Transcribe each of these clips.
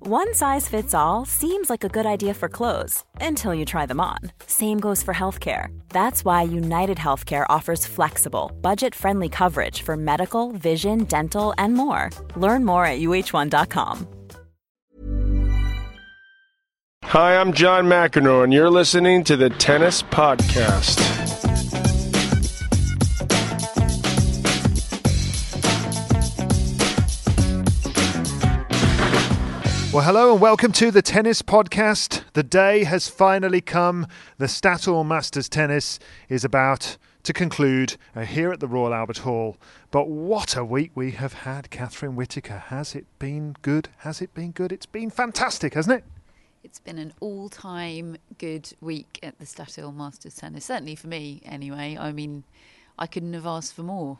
One size fits all seems like a good idea for clothes until you try them on. Same goes for healthcare. That's why United Healthcare offers flexible, budget friendly coverage for medical, vision, dental, and more. Learn more at uh1.com. Hi, I'm John McEnroe, and you're listening to the Tennis Podcast. Well, hello and welcome to the Tennis Podcast. The day has finally come. The Statoil Masters Tennis is about to conclude uh, here at the Royal Albert Hall. But what a week we have had, Catherine Whitaker. Has it been good? Has it been good? It's been fantastic, hasn't it? It's been an all time good week at the Statoil Masters Tennis. Certainly for me, anyway. I mean, I couldn't have asked for more.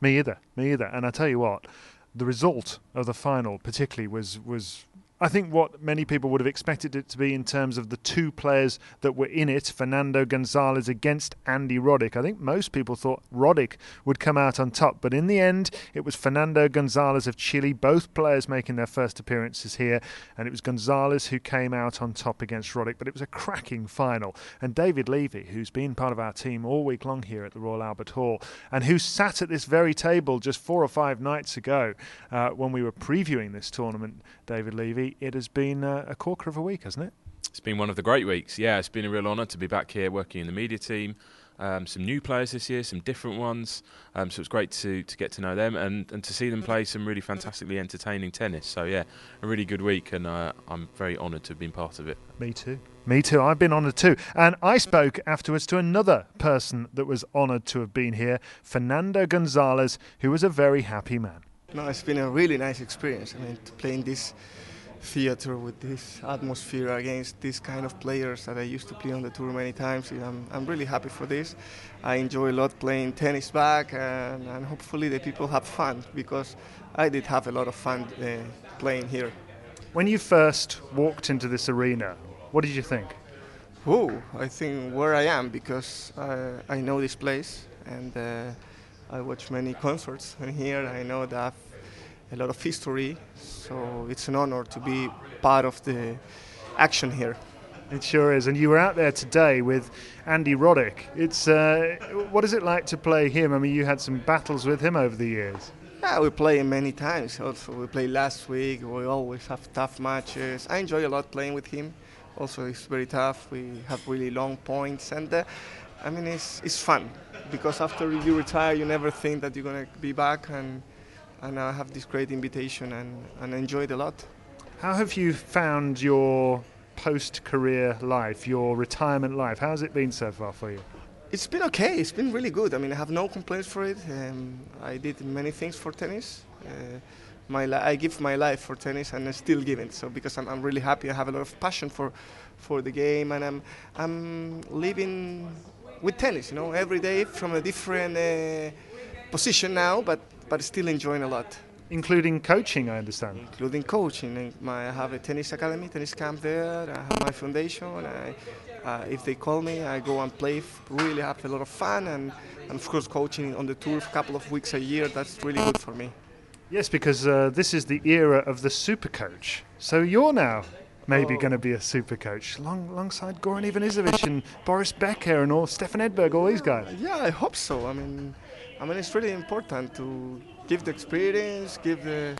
Me either. Me either. And I tell you what, the result of the final, particularly, was was I think what many people would have expected it to be in terms of the two players that were in it, Fernando Gonzalez against Andy Roddick. I think most people thought Roddick would come out on top, but in the end, it was Fernando Gonzalez of Chile, both players making their first appearances here, and it was Gonzalez who came out on top against Roddick. But it was a cracking final, and David Levy, who's been part of our team all week long here at the Royal Albert Hall, and who sat at this very table just four or five nights ago uh, when we were previewing this tournament, David Levy it has been a, a corker of a week, hasn't it? It's been one of the great weeks. Yeah, it's been a real honour to be back here working in the media team. Um, some new players this year, some different ones. Um, so it's great to, to get to know them and, and to see them play some really fantastically entertaining tennis. So, yeah, a really good week, and uh, I'm very honoured to have been part of it. Me too. Me too. I've been honoured too. And I spoke afterwards to another person that was honoured to have been here, Fernando Gonzalez, who was a very happy man. No, it's been a really nice experience. I mean, playing this theater with this atmosphere against these kind of players that I used to play on the tour many times. I'm, I'm really happy for this. I enjoy a lot playing tennis back, and, and hopefully the people have fun because I did have a lot of fun uh, playing here. When you first walked into this arena, what did you think? Oh, I think where I am because uh, I know this place and uh, I watch many concerts in here. I know that a lot of history, so it's an honor to be part of the action here. It sure is. And you were out there today with Andy Roddick. It's uh, what is it like to play him? I mean, you had some battles with him over the years. Yeah, we play many times. Also, we played last week. We always have tough matches. I enjoy a lot playing with him. Also, it's very tough. We have really long points, and uh, I mean, it's it's fun because after you retire, you never think that you're gonna be back and and I have this great invitation and, and enjoyed a lot. How have you found your post career life, your retirement life? How has it been so far for you? It's been okay. It's been really good. I mean, I have no complaints for it. Um, I did many things for tennis. Uh, my li- I give my life for tennis, and I still give it. So because I'm, I'm really happy, I have a lot of passion for, for the game, and I'm I'm living with tennis. You know, every day from a different uh, position now, but but still enjoying a lot. Including coaching, I understand. Including coaching. My, I have a tennis academy, tennis camp there. I have my foundation. I, uh, if they call me, I go and play. Really have a lot of fun, and, and of course, coaching on the tour a couple of weeks a year. That's really good for me. Yes, because uh, this is the era of the super coach. So you're now maybe oh. going to be a super coach long, alongside Goran Ivanisevic and Boris Becker and all Stefan Edberg, all these guys. Yeah, I hope so. I mean, I mean, it's really important to give the experience, give the,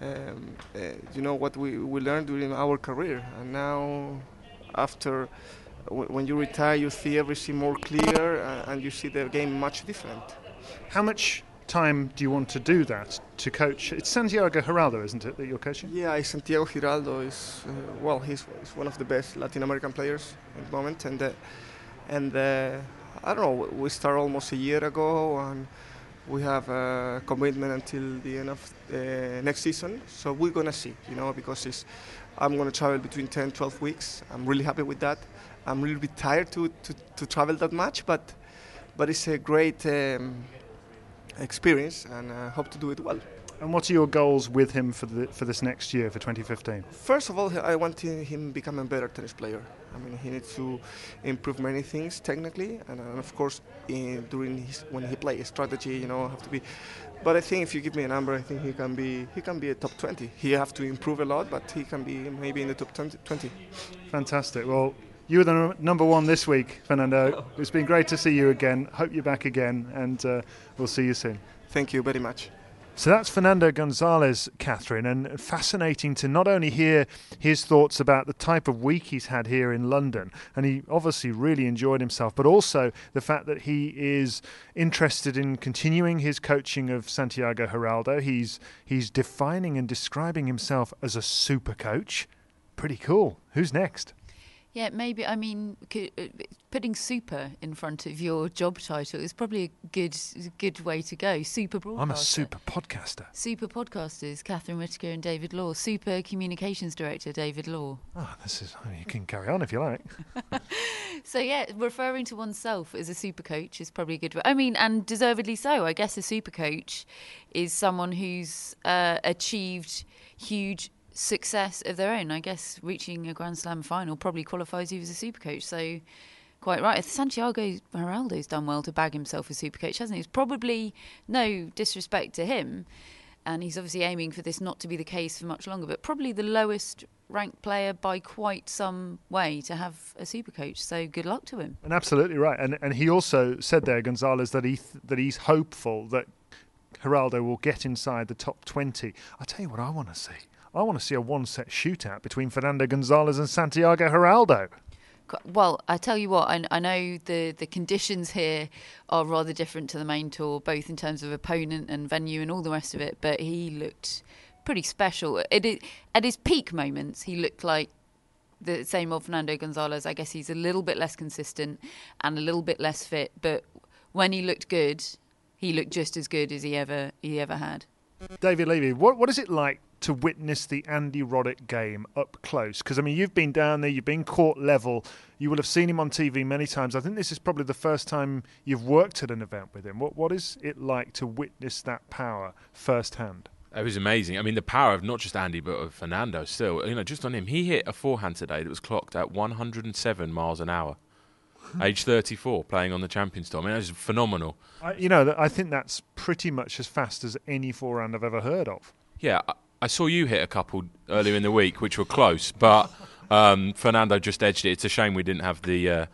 um, uh, you know, what we, we learned during our career. And now, after, w- when you retire, you see everything more clear uh, and you see the game much different. How much time do you want to do that to coach? It's Santiago Giraldo, isn't it, that you're coaching? Yeah, Santiago Giraldo is uh, well, he's, he's, one of the best Latin American players at the moment, and uh, and uh, I don't know. We started almost a year ago, and we have a commitment until the end of uh, next season. So we're gonna see, you know, because it's, I'm gonna travel between 10, 12 weeks. I'm really happy with that. I'm a little bit tired to, to, to travel that much, but but it's a great um, experience, and I hope to do it well. And what are your goals with him for the for this next year for 2015? First of all, I want him become a better tennis player. I mean, he needs to improve many things technically, and, and of course, in, during his, when he plays strategy, you know, have to be. But I think if you give me a number, I think he can be he can be a top 20. He have to improve a lot, but he can be maybe in the top 20. Fantastic. Well, you were the number one this week, Fernando. It's been great to see you again. Hope you're back again, and uh, we'll see you soon. Thank you very much. So that's Fernando Gonzalez, Catherine, and fascinating to not only hear his thoughts about the type of week he's had here in London, and he obviously really enjoyed himself, but also the fact that he is interested in continuing his coaching of Santiago Giraldo. He's he's defining and describing himself as a super coach. Pretty cool. Who's next? Yeah, maybe. I mean, uh, putting super in front of your job title is probably a good good way to go. Super broadcaster. I'm a super podcaster. Super podcasters, Catherine Whitaker and David Law. Super communications director, David Law. Oh, this is. I mean, you can carry on if you like. so yeah, referring to oneself as a super coach is probably a good. I mean, and deservedly so. I guess a super coach is someone who's uh, achieved huge success of their own. I guess reaching a Grand Slam final probably qualifies you as a super coach. So, quite right. Santiago Giraldo's done well to bag himself a super coach, hasn't he? It's probably no disrespect to him, and he's obviously aiming for this not to be the case for much longer, but probably the lowest ranked player by quite some way to have a super coach. So good luck to him. And absolutely right. And and he also said there, Gonzalez, that he th- that he's hopeful that Giraldo will get inside the top 20. I tell you what I want to see. I want to see a one set shootout between Fernando Gonzalez and Santiago Giraldo. Well, I tell you what, I, I, know the, the conditions here are rather different to the main tour, both in terms of opponent and venue and all the rest of it. But he looked pretty special. It, at his peak moments, he looked like the same old Fernando Gonzalez. I guess he's a little bit less consistent and a little bit less fit. But when he looked good, he looked just as good as he ever he ever had. David Levy, what what is it like to witness the Andy Roddick game up close? Because I mean, you've been down there, you've been court level, you will have seen him on TV many times. I think this is probably the first time you've worked at an event with him. What what is it like to witness that power firsthand? It was amazing. I mean, the power of not just Andy but of Fernando. Still, you know, just on him, he hit a forehand today that was clocked at 107 miles an hour. Hmm. age 34, playing on the Champions Tour. I mean, that was phenomenal. I, you know, I think that's pretty much as fast as any forehand I've ever heard of. Yeah, I saw you hit a couple earlier in the week, which were close, but um, Fernando just edged it. It's a shame we didn't have the uh,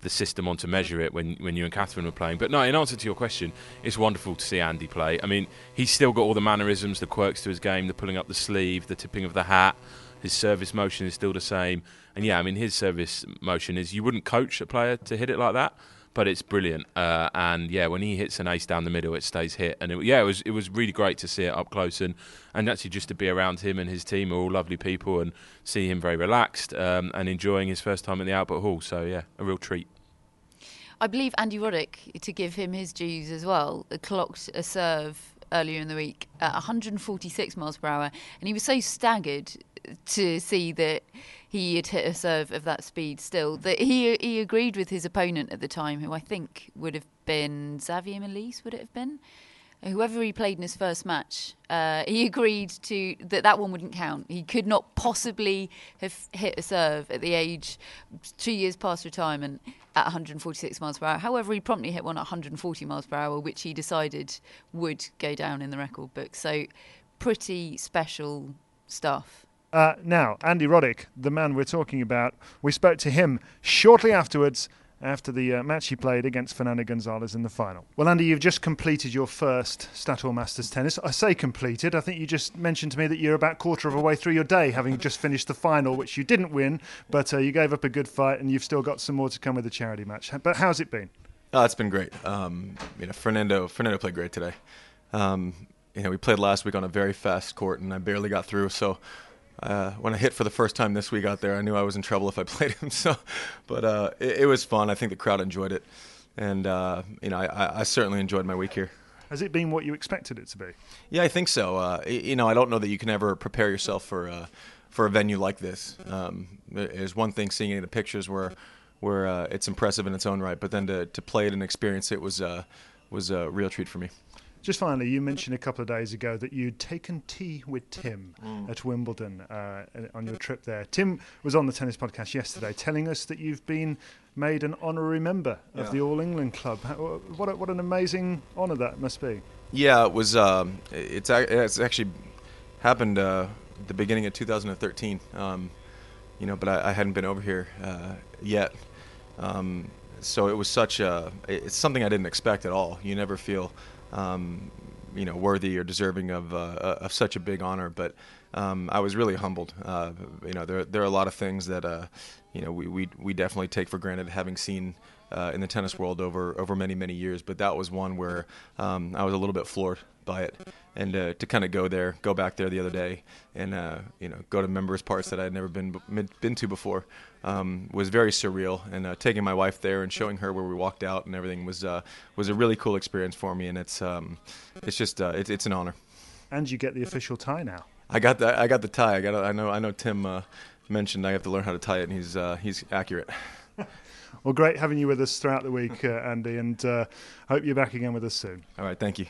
the system on to measure it when when you and Catherine were playing. But no, in answer to your question, it's wonderful to see Andy play. I mean, he's still got all the mannerisms, the quirks to his game, the pulling up the sleeve, the tipping of the hat. His service motion is still the same, and yeah, I mean, his service motion is you wouldn't coach a player to hit it like that but it's brilliant. Uh, and yeah, when he hits an ace down the middle, it stays hit. And it, yeah, it was it was really great to see it up close and and actually just to be around him and his team are all lovely people and see him very relaxed um, and enjoying his first time at the Albert Hall. So yeah, a real treat. I believe Andy Roddick, to give him his dues as well, clocked a serve earlier in the week at 146 miles per hour, and he was so staggered to see that he had hit a serve of that speed still. That he he agreed with his opponent at the time, who I think would have been Xavier Malisse, would it have been? Whoever he played in his first match, uh, he agreed to that that one wouldn't count. He could not possibly have hit a serve at the age two years past retirement at 146 miles per hour. However, he promptly hit one at 140 miles per hour, which he decided would go down in the record book. So, pretty special stuff. Uh, now, Andy Roddick, the man we're talking about, we spoke to him shortly afterwards after the uh, match he played against Fernando Gonzalez in the final. Well, Andy, you've just completed your first Statoil Masters tennis. I say completed. I think you just mentioned to me that you're about quarter of a way through your day, having just finished the final, which you didn't win, but uh, you gave up a good fight, and you've still got some more to come with the charity match. But how's it been? Oh, it's been great. Um, you know, Fernando Fernando played great today. Um, you know, we played last week on a very fast court, and I barely got through. So uh, when I hit for the first time this week out there, I knew I was in trouble if I played him. So, but uh, it, it, was fun. I think the crowd enjoyed it, and uh, you know, I, I, certainly enjoyed my week here. Has it been what you expected it to be? Yeah, I think so. Uh, you know, I don't know that you can ever prepare yourself for uh, for a venue like this. Um, there's one thing seeing it in the pictures where where uh, it's impressive in its own right, but then to, to play it and experience it was uh, was a real treat for me. Just finally, you mentioned a couple of days ago that you'd taken tea with Tim mm. at Wimbledon uh, on your trip there. Tim was on the tennis podcast yesterday, telling us that you've been made an honorary member of yeah. the All England Club. What a, what an amazing honour that must be. Yeah, it was. Um, it's it's actually happened uh, the beginning of 2013. Um, you know, but I, I, hadn't been over here uh, yet. Um, so it was such a. It's something I didn't expect at all. You never feel um, you know, worthy or deserving of, uh, uh, of such a big honor. But um, I was really humbled. Uh, you know, there, there are a lot of things that, uh, you know, we, we, we definitely take for granted having seen uh, in the tennis world over, over many, many years. But that was one where um, I was a little bit floored by it. And uh, to kind of go there, go back there the other day, and you know, go to members parts that I had never been been to before, um, was very surreal. And uh, taking my wife there and showing her where we walked out and everything was uh, was a really cool experience for me. And it's um, it's just uh, it's, it's an honor. And you get the official tie now. I got the I got the tie. I got I know I know Tim uh, mentioned I have to learn how to tie it, and he's uh, he's accurate. Well, great having you with us throughout the week, uh, Andy, and I hope you're back again with us soon. All right, thank you.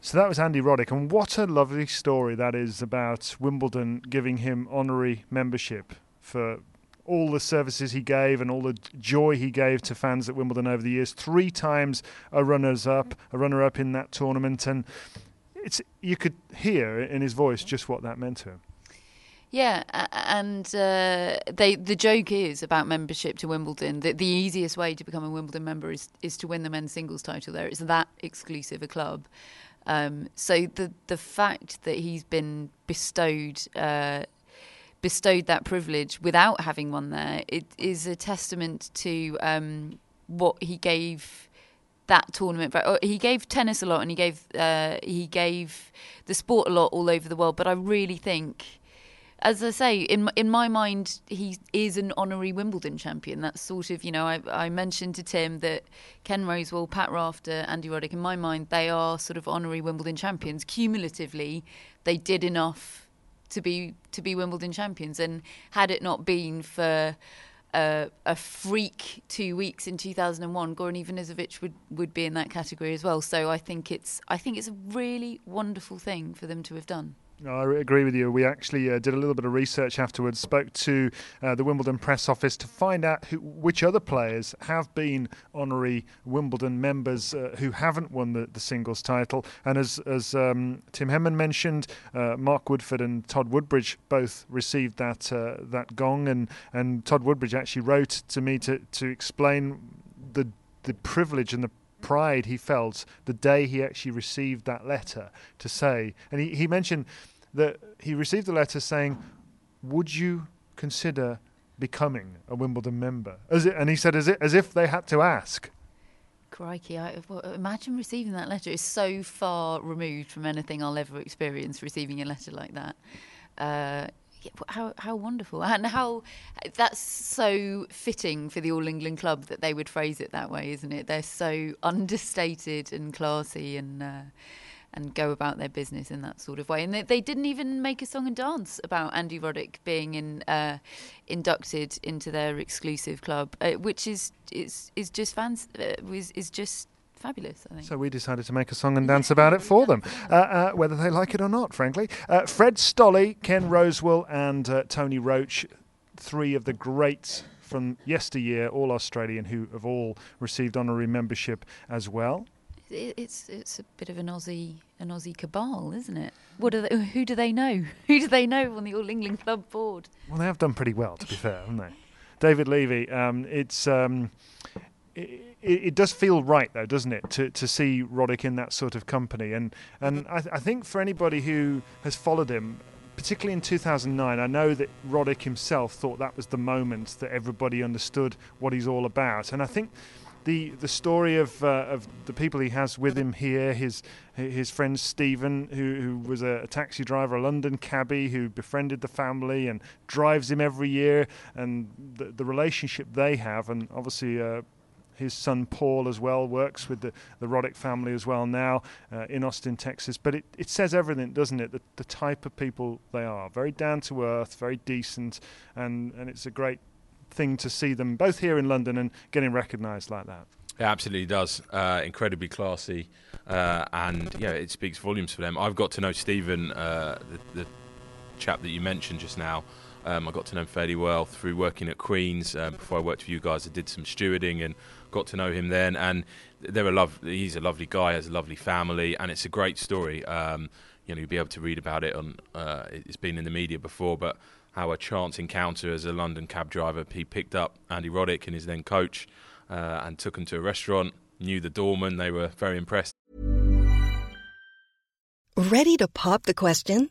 So that was Andy Roddick, and what a lovely story that is about Wimbledon giving him honorary membership for all the services he gave and all the joy he gave to fans at Wimbledon over the years. Three times a runners up, a runner up in that tournament, and it's you could hear in his voice just what that meant to him. Yeah, and uh, they the joke is about membership to Wimbledon that the easiest way to become a Wimbledon member is is to win the men's singles title. There, it's that exclusive a club. Um, so the the fact that he's been bestowed uh, bestowed that privilege without having one there, it is a testament to um, what he gave that tournament. He gave tennis a lot, and he gave uh, he gave the sport a lot all over the world. But I really think, as I say, in in my mind, he is an honorary Wimbledon champion. That's sort of you know I, I mentioned to Tim that Ken Rosewall, Pat Rafter, Andy Roddick. In my mind, they are sort of honorary Wimbledon champions. Cumulatively, they did enough to be to be Wimbledon champions. And had it not been for a, a freak two weeks in 2001, Goran Ivanisevic would, would be in that category as well. So I think it's I think it's a really wonderful thing for them to have done. I agree with you. We actually uh, did a little bit of research afterwards, spoke to uh, the Wimbledon press office to find out who, which other players have been honorary Wimbledon members uh, who haven't won the, the, singles title. And as, as um, Tim Henman mentioned, uh, Mark Woodforde and Todd Woodbridge both received that uh, that gong, and, and Todd Woodbridge actually wrote to me to, to explain the the privilege and the pride he felt the day he actually received that letter to say, and he, he mentioned that he received a letter saying, Would you consider becoming a Wimbledon member? As it, and he said, as, it, as if they had to ask. Crikey, I, well, imagine receiving that letter. It's so far removed from anything I'll ever experience receiving a letter like that. Uh, how how wonderful and how that's so fitting for the All England club that they would phrase it that way, isn't it? They're so understated and classy and. Uh, and go about their business in that sort of way. And they, they didn't even make a song and dance about Andy Roddick being in, uh, inducted into their exclusive club, uh, which is is is just fans uh, is is just fabulous. I think. So we decided to make a song and dance about it for them, uh, uh, whether they like it or not. Frankly, uh, Fred Stolle, Ken Rosewall, and uh, Tony Roche, three of the greats from yesteryear, all Australian, who have all received honorary membership as well. It's it's a bit of an Aussie an Aussie cabal, isn't it? What do they, who do they know? Who do they know on the All England Club board? Well, they have done pretty well, to be fair, haven't they? David Levy, um, it's um, it, it, does feel right though, doesn't it, to, to see Roddick in that sort of company? And and I, I think for anybody who has followed him, particularly in 2009, I know that Roddick himself thought that was the moment that everybody understood what he's all about. And I think the the story of uh, of the people he has with him here, his his friend Stephen, who, who was a, a, taxi driver, a London cabbie, who befriended the family and drives him every year, and the, the relationship they have, and obviously uh, his son Paul as well works with the, the Roddick family as well now uh, in Austin, Texas. But it, it says everything, doesn't it? The, the type of people they are. Very down to earth, very decent, and, and it's a great thing to see them both here in London and getting recognised like that. It absolutely does. Uh, incredibly classy, uh, and yeah, it speaks volumes for them. I've got to know Stephen, uh, the, the, chap that you mentioned just now. Um, I got to know him fairly well through working at Queens. Uh, before I worked for you guys, I did some stewarding and got to know him then. And they're a love. He's a lovely guy, has a lovely family, and it's a great story. Um, you know, you'll be able to read about it on. Uh, it's been in the media before, but how a chance encounter as a London cab driver, he picked up Andy Roddick and his then coach, uh, and took him to a restaurant. Knew the doorman. They were very impressed. Ready to pop the question?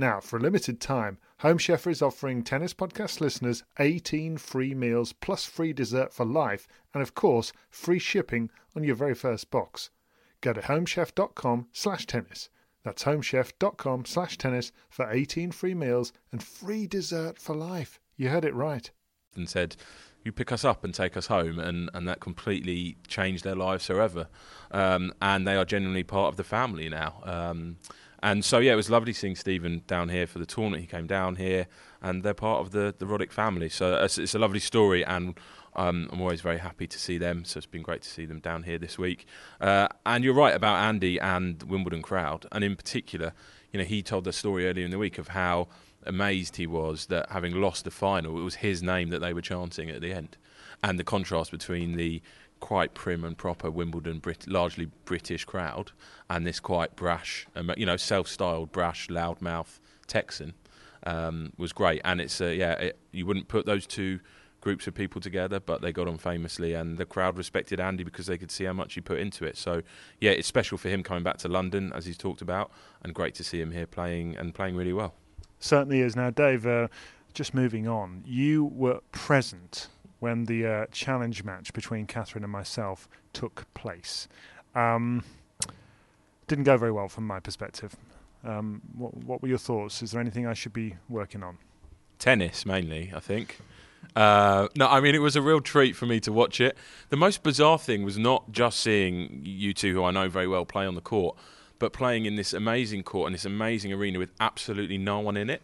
Now, for a limited time, Home Chef is offering Tennis Podcast listeners 18 free meals plus free dessert for life and, of course, free shipping on your very first box. Go to homechef.com slash tennis. That's homechef.com slash tennis for 18 free meals and free dessert for life. You heard it right. And said, you pick us up and take us home, and, and that completely changed their lives forever. Um, and they are genuinely part of the family now. Um, and so, yeah, it was lovely seeing Stephen down here for the tournament. He came down here, and they're part of the, the Roddick family. So it's, it's a lovely story, and um, I'm always very happy to see them. So it's been great to see them down here this week. Uh, and you're right about Andy and Wimbledon crowd, and in particular, you know, he told the story earlier in the week of how amazed he was that having lost the final, it was his name that they were chanting at the end, and the contrast between the quite prim and proper Wimbledon, Brit- largely British crowd, and this quite brash, you know, self-styled brash, loudmouth Texan um, was great. And it's uh, yeah, it, you wouldn't put those two groups of people together, but they got on famously, and the crowd respected Andy because they could see how much he put into it. So, yeah, it's special for him coming back to London, as he's talked about, and great to see him here playing and playing really well. Certainly is. Now, Dave, uh, just moving on, you were present when the uh, challenge match between Catherine and myself took place. Um, didn't go very well from my perspective. Um, what, what, were your thoughts? Is there anything I should be working on? Tennis, mainly, I think. Uh, no, I mean, it was a real treat for me to watch it. The most bizarre thing was not just seeing you two, who I know very well, play on the court, but playing in this amazing court and this amazing arena with absolutely no one in it.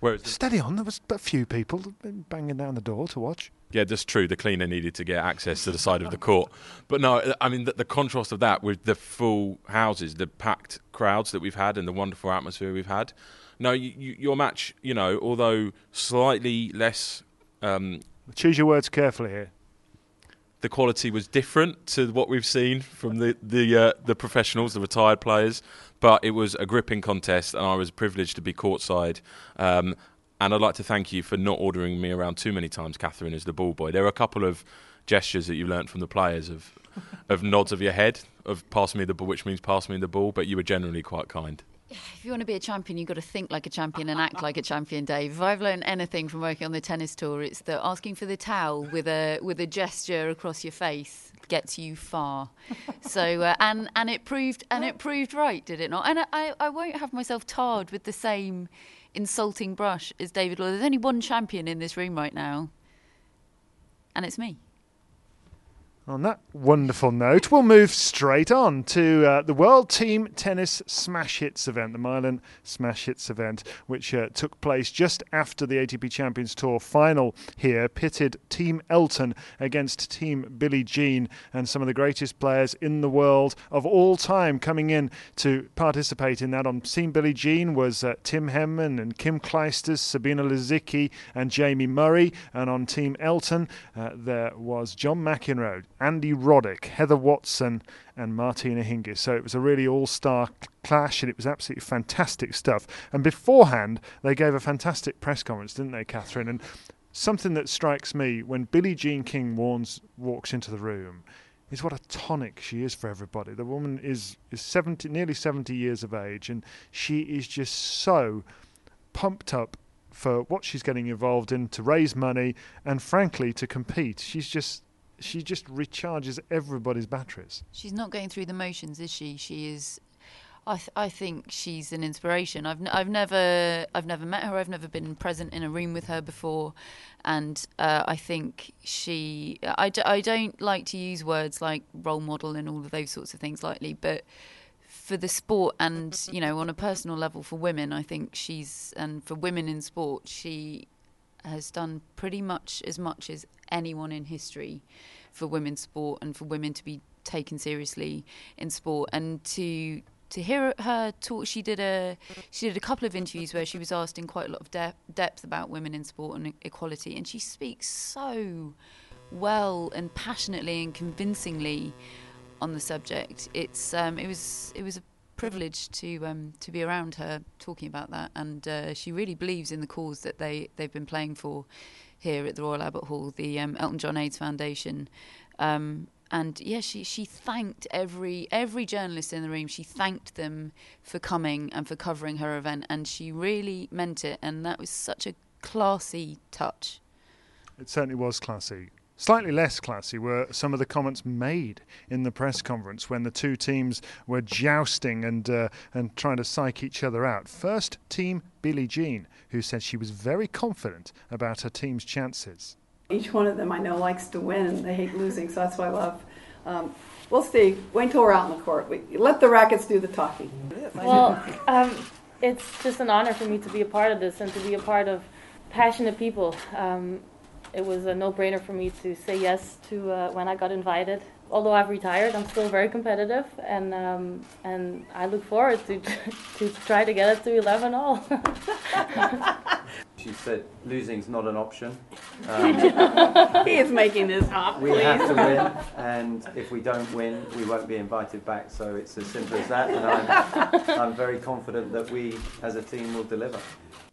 Whereas Steady on, there was a few people banging down the door to watch. Yeah, that's true. The cleaner needed to get access to the side of the court. But no, I mean, the, the, contrast of that with the full houses, the packed crowds that we've had, and the wonderful atmosphere we've had. No, you, you, your match, you know, although slightly less. Um, Choose your words carefully here the quality was different to what we've seen from the the uh, the professionals, the retired players. But it was a gripping contest, and I was privileged to be courtside. Um, And I'd like to thank you for not ordering me around too many times, Catherine, as the ball boy. There are a couple of gestures that you learnt from the players of of nods of your head of pass me the ball, which means pass me the ball, but you were generally quite kind. If you want to be a champion, you've got to think like a champion and act like a champion, Dave. If I've learned anything from working on the tennis tour, it's that asking for the towel with a with a gesture across your face gets you far. So uh, and and it proved and it proved right, did it not? And I I won't have myself tarred with the same insulting brush is David Law. There's only one champion in this room right now, and it's me. On that wonderful note, we'll move straight on to uh, the World Team Tennis Smash Hits event, the Mylan Smash Hits event, which uh, took place just after the ATP Champions Tour final here, pitted Team Elton against Team Billie Jean, and some of the greatest players in the world of all time coming in to participate in that. On Team Billie Jean was uh, Tim Henman and Kim Clijsters, Sabine Lisicki, and Jamie Murray, and on Team Elton uh, there was John McEnroe. Andy Roddick, Heather Watson, and Martina Hingis. So it was a really all star clash and it was absolutely fantastic stuff. And beforehand, they gave a fantastic press conference, didn't they, Catherine? And something that strikes me when Billie Jean King warns, walks into the room is what a tonic she is for everybody. The woman is, is 70, nearly 70 years of age and she is just so pumped up for what she's getting involved in to raise money and frankly to compete. She's just she just recharges everybody's batteries. She's not going through the motions, is she? She is. I th- I think she's an inspiration. I've n- I've never I've never met her. I've never been present in a room with her before, and uh, I think she. I, d- I don't like to use words like role model and all of those sorts of things lightly, but for the sport and you know on a personal level for women, I think she's and for women in sport, she has done pretty much as much as anyone in history for women's sport and for women to be taken seriously in sport. And to to hear her talk she did a she did a couple of interviews where she was asked in quite a lot of de- depth about women in sport and equality. And she speaks so well and passionately and convincingly on the subject. It's um, it was it was a privilege to um, to be around her talking about that and uh, she really believes in the cause that they they've been playing for here at the Royal Albert Hall, the um, Elton John AIDS Foundation. Um, and yeah, she she thanked every every journalist in the room. She thanked them for coming and for covering her event, and she really meant it. And that was such a classy touch. It certainly was classy. Slightly less classy were some of the comments made in the press conference when the two teams were jousting and uh, and trying to psych each other out. First, team Billie Jean, who said she was very confident about her team's chances. Each one of them I know likes to win. They hate losing, so that's why I love. Um, we'll see. Wait until we're out in the court. We, let the rackets do the talking. Well, um, it's just an honor for me to be a part of this and to be a part of passionate people. Um, it was a no-brainer for me to say yes to uh, when I got invited. Although I've retired, I'm still very competitive, and um, and I look forward to to try to get it to 11 all. she said losing's not an option. Um, he is making this up. We please. have to win, and if we don't win, we won't be invited back. So it's as simple as that, and I'm I'm very confident that we as a team will deliver.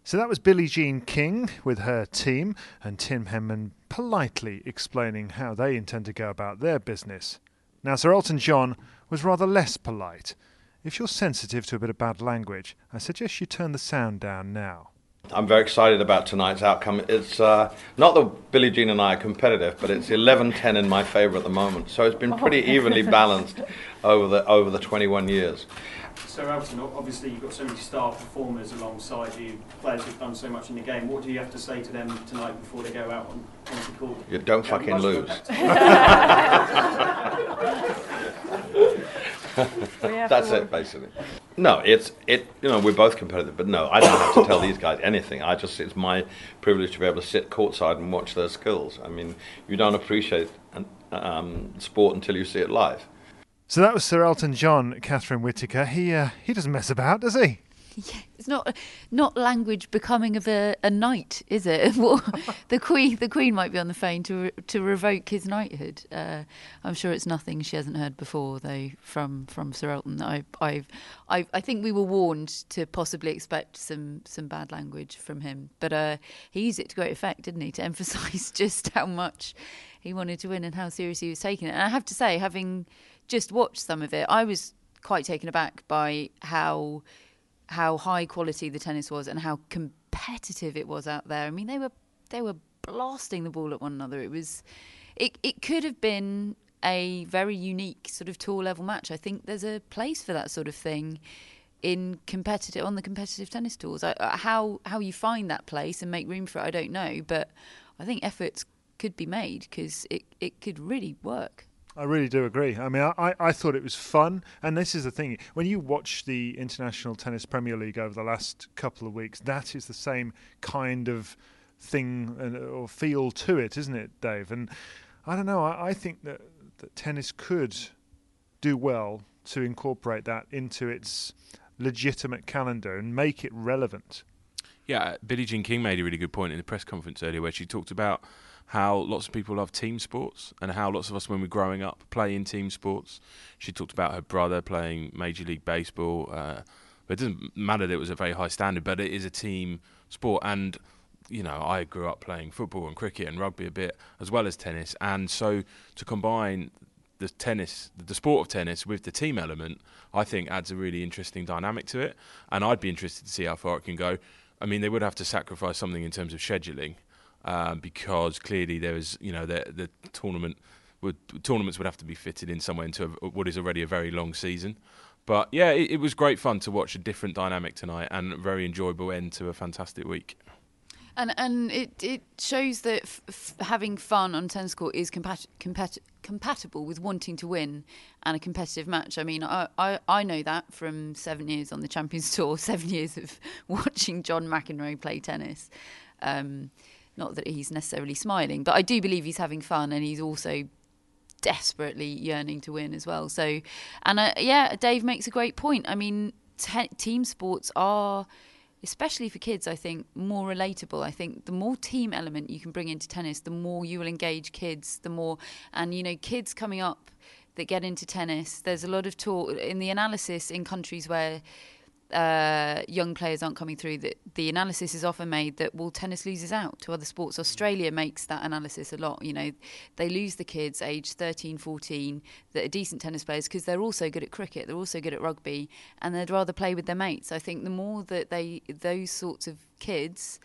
So that was Billie Jean King with her team, and Tim Henman politely explaining how they intend to go about their business. Now, Sir Elton John was rather less polite. If you're sensitive to a bit of bad language, I suggest you turn the sound down now. I'm very excited about tonight's outcome. It's uh, not that Billie Jean and I are competitive, but it's 11-10 in my favour at the moment. So it's been pretty evenly balanced over the over the 21 years. So Elton, obviously you've got so many star performers alongside you, players who've done so much in the game. What do you have to say to them tonight before they go out on, on the court? You don't fucking lose. That's it, basically. No, it's it. You know, we're both competitive, but no, I don't have to tell these guys anything. I just it's my privilege to be able to sit courtside and watch their skills. I mean, you don't appreciate um, sport until you see it live. So that was Sir Elton John, Catherine Whitaker. He uh, he doesn't mess about, does he? Yeah, it's not not language becoming of a, a knight, is it? The queen the queen might be on the phone to to revoke his knighthood. Uh, I'm sure it's nothing she hasn't heard before, though, from from Sir Elton. I I've, i I think we were warned to possibly expect some some bad language from him, but uh, he used it to great effect, didn't he? To emphasise just how much he wanted to win and how serious he was taking it. And I have to say, having just watched some of it, I was quite taken aback by how how high quality the tennis was and how competitive it was out there. I mean, they were they were blasting the ball at one another. It was it it could have been a very unique sort of tour level match. I think there's a place for that sort of thing in competitive on the competitive tennis tours. I, uh, how how you find that place and make room for it, I don't know, but I think efforts could be made because it it could really work. I really do agree. I mean, I, I thought it was fun. And this is the thing when you watch the International Tennis Premier League over the last couple of weeks, that is the same kind of thing or feel to it, isn't it, Dave? And I don't know, I, I think that, that tennis could do well to incorporate that into its legitimate calendar and make it relevant. Yeah, Billie Jean King made a really good point in the press conference earlier where she talked about how lots of people love team sports and how lots of us, when we're growing up, play in team sports. She talked about her brother playing Major League Baseball. Uh, it doesn't matter that it was a very high standard, but it is a team sport. And, you know, I grew up playing football and cricket and rugby a bit, as well as tennis. And so to combine the tennis, the sport of tennis, with the team element, I think adds a really interesting dynamic to it. And I'd be interested to see how far it can go. I mean, they would have to sacrifice something in terms of scheduling um, because clearly there is, you know, the, the tournament would tournaments would have to be fitted in somewhere into a, what is already a very long season. But yeah, it, it, was great fun to watch a different dynamic tonight and a very enjoyable end to a fantastic week. And and it, it shows that f- f- having fun on tennis court is compat- compat- compatible with wanting to win and a competitive match. I mean, I, I, I know that from seven years on the Champions Tour, seven years of watching John McEnroe play tennis. Um, not that he's necessarily smiling, but I do believe he's having fun and he's also desperately yearning to win as well. So, and uh, yeah, Dave makes a great point. I mean, te- team sports are, especially for kids, I think more relatable. I think the more team element you can bring into tennis, the more you will engage kids. The more, and you know, kids coming up that get into tennis. There's a lot of talk in the analysis in countries where uh, young players aren't coming through, that the analysis is often made that well, tennis loses out to other sports. Australia makes that analysis a lot. You know, they lose the kids aged 13, 14 that are decent tennis players because they're also good at cricket, they're also good at rugby, and they'd rather play with their mates. I think the more that they those sorts of kids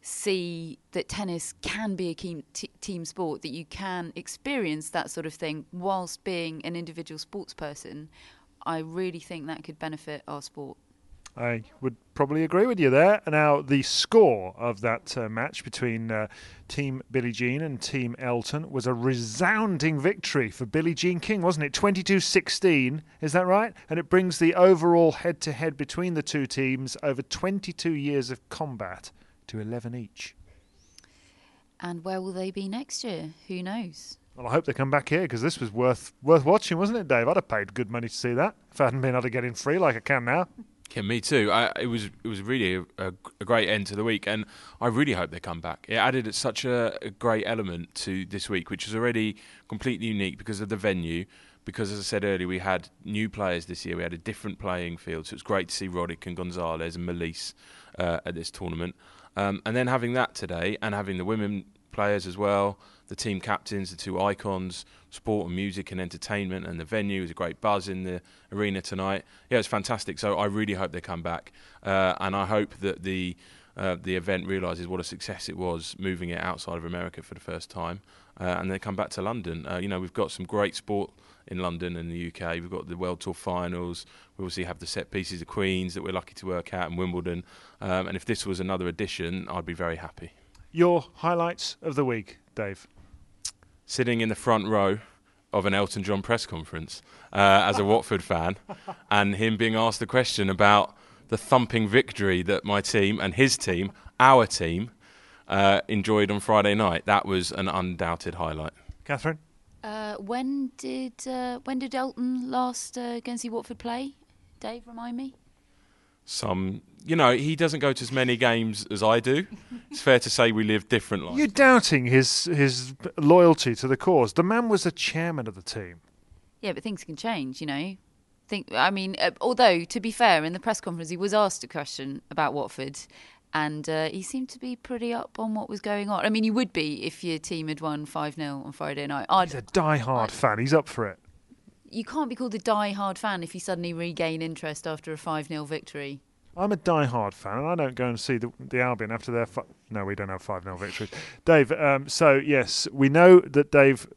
see that tennis can be a team, t- team sport, that you can experience that sort of thing whilst being an individual sports person, I really think that could benefit our sport. I would probably agree with you there. Now, the score of that uh, match between uh, Team Billie Jean and Team Elton was a resounding victory for Billie Jean King, wasn't it? 22 16, is that right? And it brings the overall head to head between the two teams over 22 years of combat to 11 each. And where will they be next year? Who knows? Well, I hope they come back here because this was worth worth watching, wasn't it, Dave? I'd have paid good money to see that if I hadn't been able to get in free like I can now. Yeah, me too. I, it was it was really a, a, great end to the week, and I really hope they come back. It added such a, a, great element to this week, which is already completely unique because of the venue. Because as I said earlier, we had new players this year. We had a different playing field, so it's great to see Roddick and Gonzalez and Malisse uh, at this tournament. Um, and then having that today, and having the women players as well, the team captains, the two icons, sport and music and entertainment, and the venue was a great buzz in the arena tonight. Yeah, it's fantastic. So I really hope they come back, uh, and I hope that the uh, the event realizes what a success it was moving it outside of America for the first time, uh, and they come back to London. Uh, you know, we've got some great sport in London and the UK. We've got the World Tour finals. We obviously have the set pieces of Queens that we're lucky to work out, in Wimbledon. Um, and if this was another edition, I'd be very happy. Your highlights of the week, Dave sitting in the front row of an Elton John press conference uh, as a Watford fan, and him being asked the question about the thumping victory that my team and his team, our team, uh, enjoyed on Friday night. That was an undoubted highlight. Catherine, uh, when did uh, when did Elton last uh, Guernsey Watford play? Dave, remind me. Some. You know, he doesn't go to as many games as I do. It's fair to say we live different lives. You're doubting his his loyalty to the cause. The man was the chairman of the team. Yeah, but things can change, you know. Think, I mean, uh, although to be fair, in the press conference he was asked a question about Watford, and uh, he seemed to be pretty up on what was going on. I mean, you would be if your team had won five 0 on Friday night. I'd, He's a die-hard fan. He's up for it. You can't be called a die-hard fan if you suddenly regain interest after a five 0 victory. I'm a die-hard fan, and I don't go and see the, the Albion after their. Fi- no, we don't have five 0 victories. Dave. Um, so yes, we know that Dave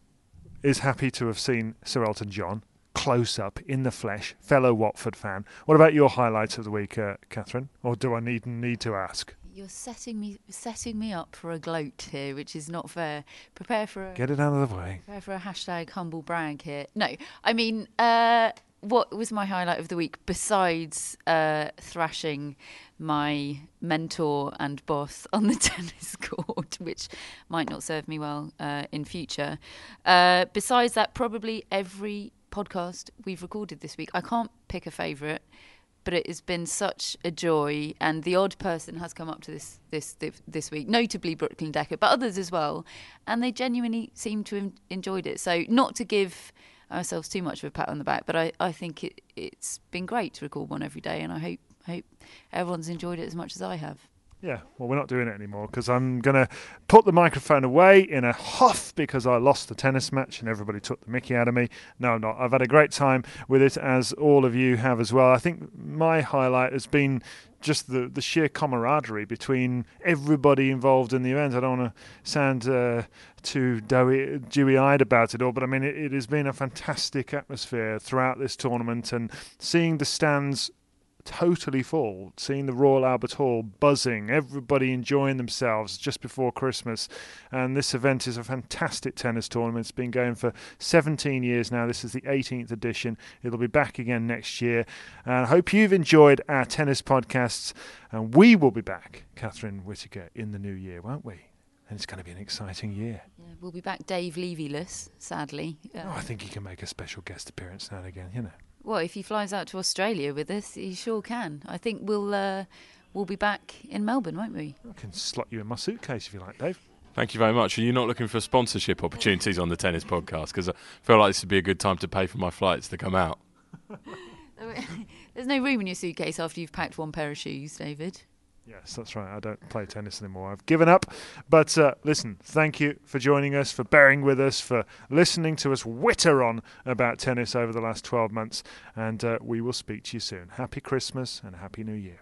is happy to have seen Sir Elton John close up in the flesh, fellow Watford fan. What about your highlights of the week, uh, Catherine? Or do I need need to ask? You're setting me setting me up for a gloat here, which is not fair. Prepare for a Get it out of the way. prepare for a hashtag humble brag here. No, I mean, uh, what was my highlight of the week besides uh, thrashing my mentor and boss on the tennis court, which might not serve me well uh, in future. Uh, besides that, probably every podcast we've recorded this week. I can't pick a favourite but it has been such a joy. And the odd person has come up to this this this, week notably Brooklyn Decker but others as well. And they genuinely seem to have enjoyed it. So not to give ourselves too much of a pat on the back but I, I think it, it's been great to record one every day. And I hope hope everyone's enjoyed it as much as I have Yeah, well, we're not doing it anymore because I'm going to put the microphone away in a huff because I lost the tennis match and everybody took the mickey out of me. No, I'm not. I've had a great time with it, as all of you have as well. I think my highlight has been just the, the sheer camaraderie between everybody involved in the event. I don't want to sound uh, too doughy, dewy-eyed about it all, but I mean, it, it has been a fantastic atmosphere throughout this tournament and seeing the stands totally full, seeing the Royal Albert Hall buzzing, everybody enjoying themselves just before Christmas. And this event is a fantastic tennis tournament. It's been going for 17 years now. This is the 18th edition. It'll be back again next year. And I hope you've enjoyed our tennis podcasts. And we will be back, Catherine Whitaker, in the new year, won't we? And it's going to be an exciting year. yeah, we'll be back Dave Levy-less sadly uh, Oh, I think he can make a special guest appearance now and again, you know. Well if he flies out to Australia with us he sure can I think we'll uh, we'll be back in Melbourne won't we I can slot you in my suitcase if you like, Dave. Thank you very much. Are you not looking for sponsorship opportunities on the tennis podcast? Because I feel like this would be a good time to pay for my flights to come out. There's no room in your suitcase after you've packed one pair of shoes, David. Yes, that's right. I don't play tennis anymore. I've given up. But uh, listen, thank you for joining us, for bearing with us, for listening to us witter on about tennis over the last 12 months. And uh, we will speak to you soon. Happy Christmas and Happy New Year.